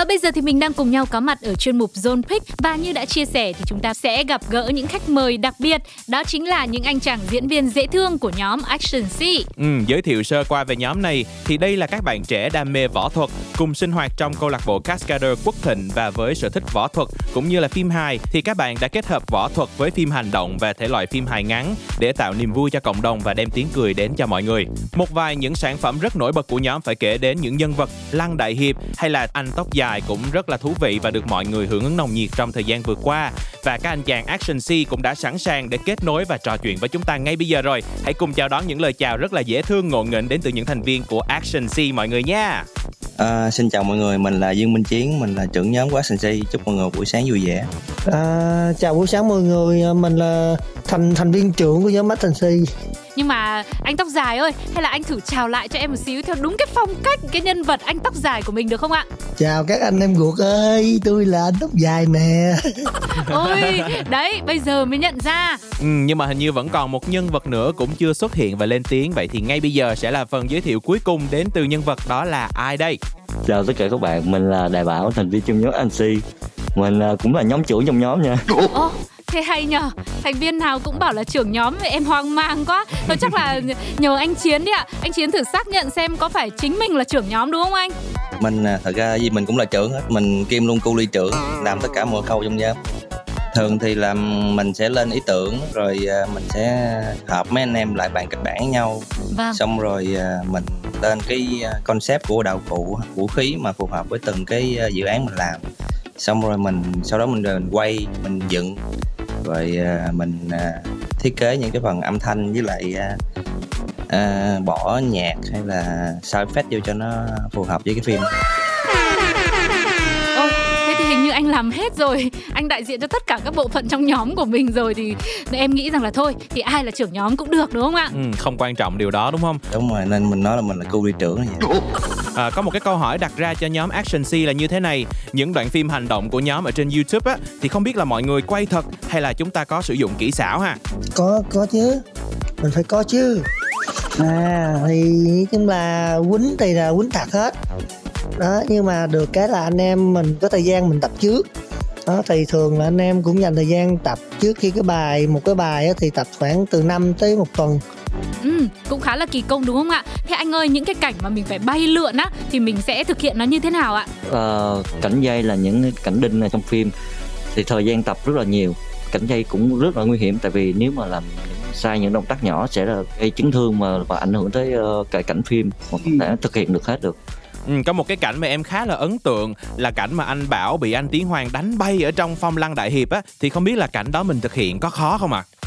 Và bây giờ thì mình đang cùng nhau có mặt ở chuyên mục Zone Pick và như đã chia sẻ thì chúng ta sẽ gặp gỡ những khách mời đặc biệt, đó chính là những anh chàng diễn viên dễ thương của nhóm Action C. Ừ, giới thiệu sơ qua về nhóm này thì đây là các bạn trẻ đam mê võ thuật cùng sinh hoạt trong câu lạc bộ Cascader Quốc Thịnh và với sở thích võ thuật cũng như là phim hài thì các bạn đã kết hợp võ thuật với phim hành động và thể loại phim hài ngắn để tạo niềm vui cho cộng đồng và đem tiếng cười đến cho mọi người. Một vài những sản phẩm rất nổi bật của nhóm phải kể đến những nhân vật Lăng Đại Hiệp hay là anh tóc dài cũng rất là thú vị và được mọi người hưởng ứng nồng nhiệt trong thời gian vừa qua. Và các anh chàng Action C cũng đã sẵn sàng để kết nối và trò chuyện với chúng ta ngay bây giờ rồi. Hãy cùng chào đón những lời chào rất là dễ thương, ngộ nghĩnh đến từ những thành viên của Action C mọi người nha. À, xin chào mọi người, mình là Dương Minh Chiến, mình là trưởng nhóm của C. Chúc mọi người buổi sáng vui vẻ. À, chào buổi sáng mọi người, mình là thành thành viên trưởng của nhóm C nhưng mà anh tóc dài ơi hay là anh thử chào lại cho em một xíu theo đúng cái phong cách cái nhân vật anh tóc dài của mình được không ạ? Chào các anh em ruột ơi tôi là anh tóc dài nè. Ôi đấy bây giờ mới nhận ra. Ừ, nhưng mà hình như vẫn còn một nhân vật nữa cũng chưa xuất hiện và lên tiếng. Vậy thì ngay bây giờ sẽ là phần giới thiệu cuối cùng đến từ nhân vật đó là ai đây chào tất cả các bạn mình là đại bảo thành viên trong nhóm anh si mình à, cũng là nhóm trưởng trong nhóm nha. Ồ, thế hay nhờ. Thành viên nào cũng bảo là trưởng nhóm em hoang mang quá. Thôi chắc là nhờ anh chiến đi ạ. Anh chiến thử xác nhận xem có phải chính mình là trưởng nhóm đúng không anh? Mình à, thật ra gì mình cũng là trưởng hết. Mình kim luôn cu ly trưởng làm tất cả mọi khâu trong nhóm thường thì là mình sẽ lên ý tưởng rồi à, mình sẽ hợp mấy anh em lại bàn kịch bản với nhau. Vâng. xong rồi mình lên cái à, concept của đạo cụ vũ khí mà phù hợp với từng cái à, dự án mình làm. Xong rồi mình sau đó mình, à, mình quay mình dựng. Rồi mình thiết kế những cái phần âm thanh với lại uh, bỏ nhạc hay là sao effect vô cho nó phù hợp với cái phim làm hết rồi. Anh đại diện cho tất cả các bộ phận trong nhóm của mình rồi thì em nghĩ rằng là thôi thì ai là trưởng nhóm cũng được đúng không ạ? Ừ, không quan trọng điều đó đúng không? Đúng rồi nên mình nói là mình là cô đi trưởng vậy. À, có một cái câu hỏi đặt ra cho nhóm Action C là như thế này. Những đoạn phim hành động của nhóm ở trên YouTube á thì không biết là mọi người quay thật hay là chúng ta có sử dụng kỹ xảo ha? Có có chứ. Mình phải có chứ. À thì nói chung là quýnh thì là quýnh thật hết đó nhưng mà được cái là anh em mình có thời gian mình tập trước đó thì thường là anh em cũng dành thời gian tập trước khi cái bài một cái bài thì tập khoảng từ 5 tới một tuần Ừ, cũng khá là kỳ công đúng không ạ? Thế anh ơi, những cái cảnh mà mình phải bay lượn á thì mình sẽ thực hiện nó như thế nào ạ? Ờ, cảnh dây là những cảnh đinh này trong phim thì thời gian tập rất là nhiều. Cảnh dây cũng rất là nguy hiểm tại vì nếu mà làm sai những động tác nhỏ sẽ là gây chấn thương mà và ảnh hưởng tới uh, cả cảnh phim mà có thể thực hiện được hết được. Ừ, có một cái cảnh mà em khá là ấn tượng là cảnh mà anh Bảo bị anh Tiến Hoàng đánh bay ở trong phong lăng đại hiệp á thì không biết là cảnh đó mình thực hiện có khó không ạ? À?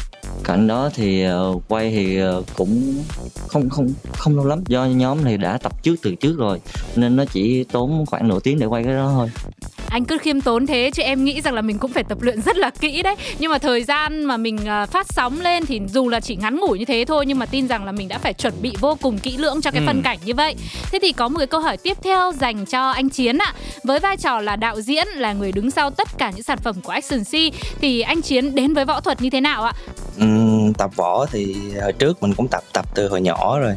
cảnh đó thì uh, quay thì uh, cũng không không không lâu lắm do nhóm thì đã tập trước từ trước rồi nên nó chỉ tốn khoảng nửa tiếng để quay cái đó thôi anh cứ khiêm tốn thế chứ em nghĩ rằng là mình cũng phải tập luyện rất là kỹ đấy. Nhưng mà thời gian mà mình uh, phát sóng lên thì dù là chỉ ngắn ngủi như thế thôi nhưng mà tin rằng là mình đã phải chuẩn bị vô cùng kỹ lưỡng cho cái ừ. phân cảnh như vậy. Thế thì có một cái câu hỏi tiếp theo dành cho anh chiến ạ. Với vai trò là đạo diễn là người đứng sau tất cả những sản phẩm của Action C thì anh chiến đến với võ thuật như thế nào ạ? Ừ, tập võ thì hồi trước mình cũng tập tập từ hồi nhỏ rồi.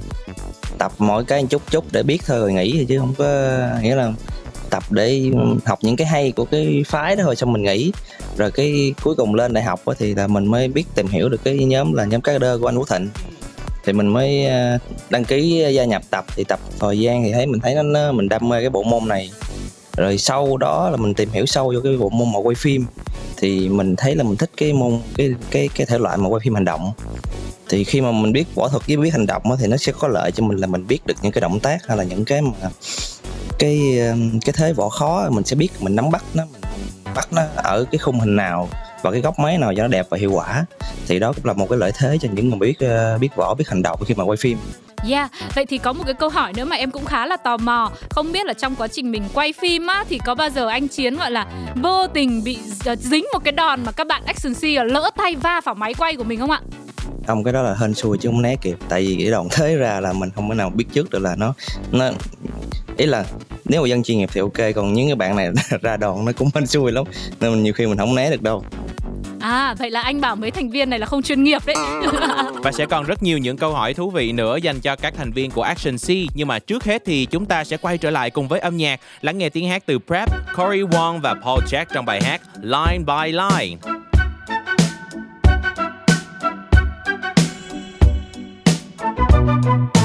Tập mỗi cái chút chút để biết thôi rồi nghỉ chứ không có nghĩa là tập để học những cái hay của cái phái đó thôi xong mình nghỉ. Rồi cái cuối cùng lên đại học thì là mình mới biết tìm hiểu được cái nhóm là nhóm cá đơ của anh Vũ Thịnh. Thì mình mới ờ, đăng ký gia nhập tập. Thì tập thời gian thì thấy mình thấy nó, nó mình đam mê cái bộ môn này. Rồi sau đó là mình tìm hiểu sâu vô cái bộ môn mà quay phim. Thì mình thấy là mình thích cái môn cái cái cái thể loại mà quay phim hành động. Thì khi mà mình biết võ thuật với biết hành động thì nó sẽ có lợi cho mình là mình biết được những cái động tác hay là những cái mà cái cái thế võ khó mình sẽ biết mình nắm bắt nó mình bắt nó ở cái khung hình nào và cái góc máy nào cho nó đẹp và hiệu quả. Thì đó cũng là một cái lợi thế cho những người biết biết võ biết hành động khi mà quay phim. Yeah, vậy thì có một cái câu hỏi nữa mà em cũng khá là tò mò. Không biết là trong quá trình mình quay phim á Thì có bao giờ anh Chiến gọi là vô tình bị dính một cái đòn mà các bạn action C lỡ tay va vào máy quay của mình không ạ? không cái đó là hên xui chứ không né kịp. Tại vì cái đòn thế ra là mình không thể nào biết trước được là nó nó ý là nếu mà dân chuyên nghiệp thì ok còn những cái bạn này ra đòn nó cũng hên xui lắm nên mình nhiều khi mình không né được đâu À vậy là anh bảo mấy thành viên này là không chuyên nghiệp đấy. Và sẽ còn rất nhiều những câu hỏi thú vị nữa dành cho các thành viên của Action C. Nhưng mà trước hết thì chúng ta sẽ quay trở lại cùng với âm nhạc, lắng nghe tiếng hát từ Prep, Corey Wong và Paul Jack trong bài hát Line by Line. Let's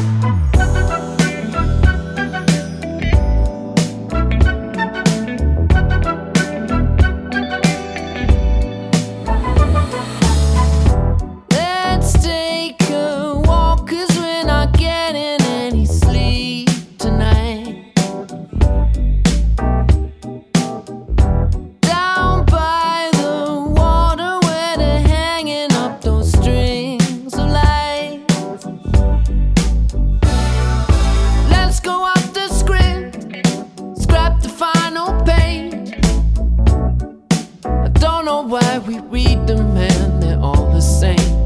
demand, they're all the same.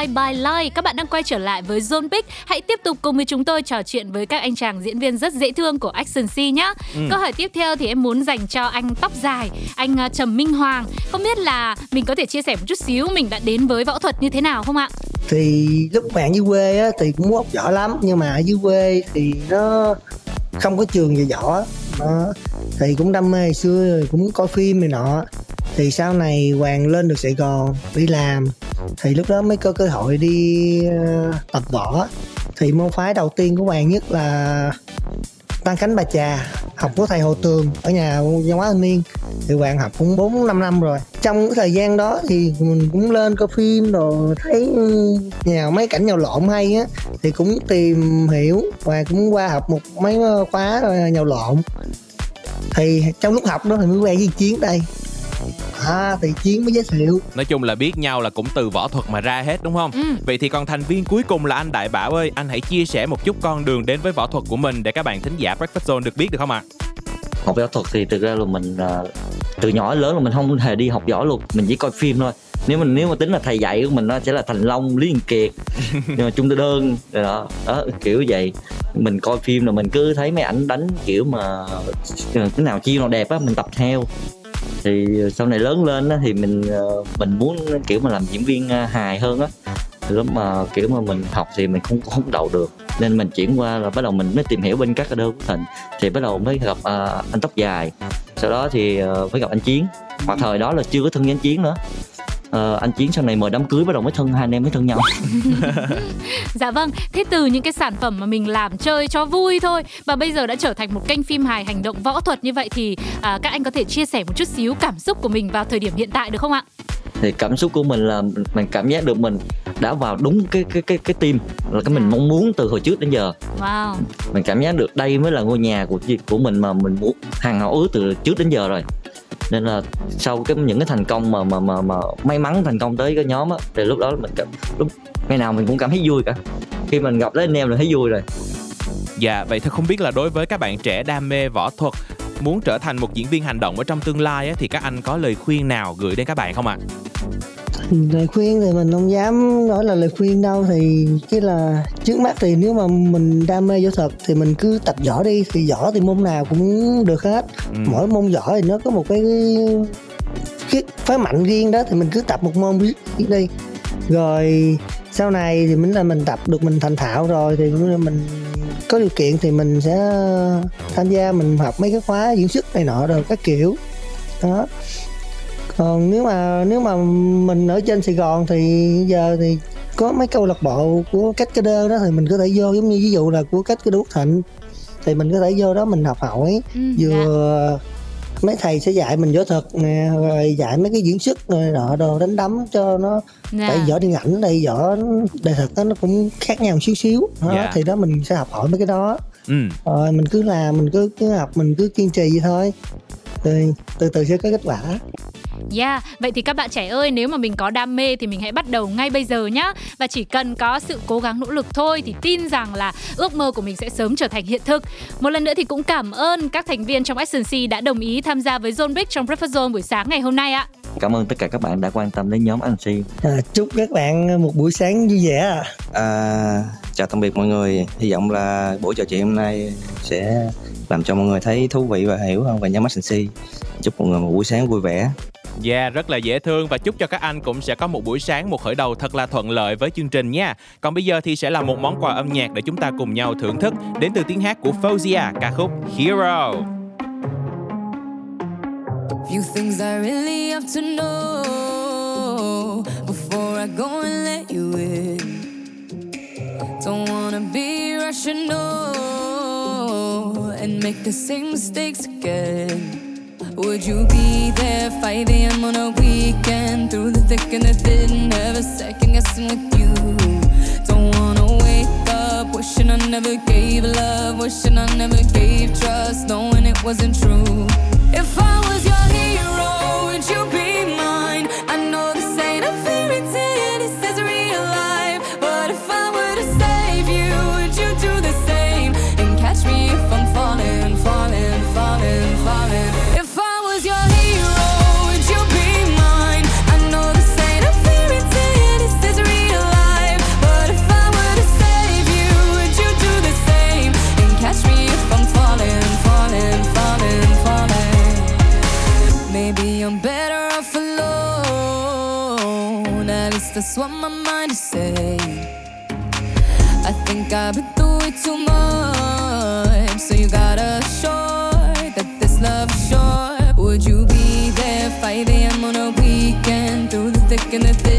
Lie by Lie. Các bạn đang quay trở lại với Zone Pick. Hãy tiếp tục cùng với chúng tôi trò chuyện với các anh chàng diễn viên rất dễ thương của Action C nhé. Câu hỏi tiếp theo thì em muốn dành cho anh tóc dài, anh uh, Trầm Minh Hoàng. Không biết là mình có thể chia sẻ một chút xíu mình đã đến với võ thuật như thế nào không ạ? thì lúc bạn dưới quê á, thì cũng muốn võ lắm nhưng mà ở dưới quê thì nó không có trường về võ đó. thì cũng đam mê xưa rồi cũng coi phim này nọ thì sau này hoàng lên được sài gòn đi làm thì lúc đó mới có cơ hội đi uh, tập võ. Thì môn phái đầu tiên của hoàng nhất là Tăng Khánh Bà Trà học của thầy Hồ Tường ở nhà văn hóa thanh niên. Thì Hoàng học cũng 4 5 năm rồi. Trong cái thời gian đó thì mình cũng lên coi phim rồi thấy nhà mấy cảnh nhào lộn hay á thì cũng tìm hiểu và cũng qua học một mấy khóa ờ, nhào lộn. Thì trong lúc học đó thì mới quen với chiến đây à thì chiến mới giới thiệu. Nói chung là biết nhau là cũng từ võ thuật mà ra hết đúng không? Ừ. vậy thì còn thành viên cuối cùng là anh đại bảo ơi anh hãy chia sẻ một chút con đường đến với võ thuật của mình để các bạn thính giả breakfast zone được biết được không ạ? Học võ thuật thì thực ra là mình à, từ nhỏ đến lớn là mình không hề đi học võ luôn mình chỉ coi phim thôi. Nếu mình nếu mà tính là thầy dạy của mình nó sẽ là thành long lý hiền kiệt nhưng mà trung tư đơn rồi đó. Đó kiểu vậy. Mình coi phim là mình cứ thấy mấy ảnh đánh kiểu mà cái nào chiêu nào đẹp á mình tập theo thì sau này lớn lên á thì mình ờ, mình muốn kiểu mà làm diễn viên ờ, hài hơn á. Lúc mà kiểu mà mình học thì mình không không đậu được. Nên mình chuyển qua là bắt đầu mình mới tìm hiểu bên các cái đơn của thành thì bắt đầu mới gặp ờ, anh tóc dài. Sau đó thì ờ, mới gặp anh chiến. Mà thời đó là chưa có thân với anh chiến nữa Ờ, anh chiến sau này mời đám cưới bắt đầu mới thân hai anh em mới thân nhau Dạ vâng, thế từ những cái sản phẩm mà mình làm chơi cho vui thôi và bây giờ đã trở thành một kênh phim hài hành động võ thuật như vậy thì à, các anh có thể chia sẻ một chút xíu cảm xúc của mình vào thời điểm hiện tại được không ạ? thì cảm xúc của mình là mình cảm giác được mình đã vào đúng cái cái cái cái tim là cái mình mong muốn từ hồi trước đến giờ Wow. mình cảm giác được đây mới là ngôi nhà của của mình mà mình muốn hàng hảo ước từ trước đến giờ rồi nên là sau cái những cái thành công mà mà mà mà may mắn thành công tới cái nhóm á thì lúc đó mình cảm lúc ngày nào mình cũng cảm thấy vui cả khi mình gặp tới anh em là thấy vui rồi Dạ, vậy thì không biết là đối với các bạn trẻ đam mê võ thuật muốn trở thành một diễn viên hành động ở trong tương lai á, thì các anh có lời khuyên nào gửi đến các bạn không ạ? Lời khuyên thì mình không dám nói là lời khuyên đâu thì cái là trước mắt thì nếu mà mình đam mê võ thuật thì mình cứ tập võ đi thì võ thì môn nào cũng được hết. Ừ. mỗi môn võ thì nó có một cái cái phái mạnh riêng đó thì mình cứ tập một môn đi. Rồi sau này thì mình là mình tập được mình thành thạo rồi thì mình có điều kiện thì mình sẽ tham gia mình học mấy cái khóa diễn xuất này nọ rồi các kiểu. Đó còn nếu mà nếu mà mình ở trên Sài Gòn thì giờ thì có mấy câu lạc bộ của cách cái đơ đó thì mình có thể vô giống như ví dụ là của cách cái đô thịnh thì mình có thể vô đó mình học hỏi Ừ, dạ. vừa mấy thầy sẽ dạy mình võ thuật nè rồi dạy mấy cái diễn xuất rồi nọ đồ đánh đấm cho nó Dạ. tại võ điện ảnh đây võ đề thực đó, nó cũng khác nhau một xíu xíu đó, Dạ. thì đó mình sẽ học hỏi mấy cái đó Ừ. rồi mình cứ làm mình cứ cứ học mình cứ kiên trì vậy thôi thì từ từ sẽ có kết quả Yeah, vậy thì các bạn trẻ ơi, nếu mà mình có đam mê thì mình hãy bắt đầu ngay bây giờ nhá. Và chỉ cần có sự cố gắng nỗ lực thôi thì tin rằng là ước mơ của mình sẽ sớm trở thành hiện thực. Một lần nữa thì cũng cảm ơn các thành viên trong SNC đã đồng ý tham gia với Zone Big trong Breakfast Zone buổi sáng ngày hôm nay ạ. cảm ơn tất cả các bạn đã quan tâm đến nhóm anh si à, chúc các bạn một buổi sáng vui vẻ. À, chào tạm biệt mọi người hy vọng là buổi trò chuyện hôm nay sẽ làm cho mọi người thấy thú vị và hiểu hơn về nhóm Agency chúc mọi người một buổi sáng vui vẻ Yeah, rất là dễ thương và chúc cho các anh cũng sẽ có một buổi sáng, một khởi đầu thật là thuận lợi với chương trình nha. Còn bây giờ thì sẽ là một món quà âm nhạc để chúng ta cùng nhau thưởng thức đến từ tiếng hát của Fozia, ca khúc Hero. Few things I really have to know before I go and let you in. Don't wanna be rational make the same mistakes again. Would you be there 5 a.m. on a weekend through the thick and the thin, never second guessing with you? Don't wanna wake up wishing I never gave love, wishing I never gave trust, knowing it wasn't true. If I was your hero, would you be back in the day.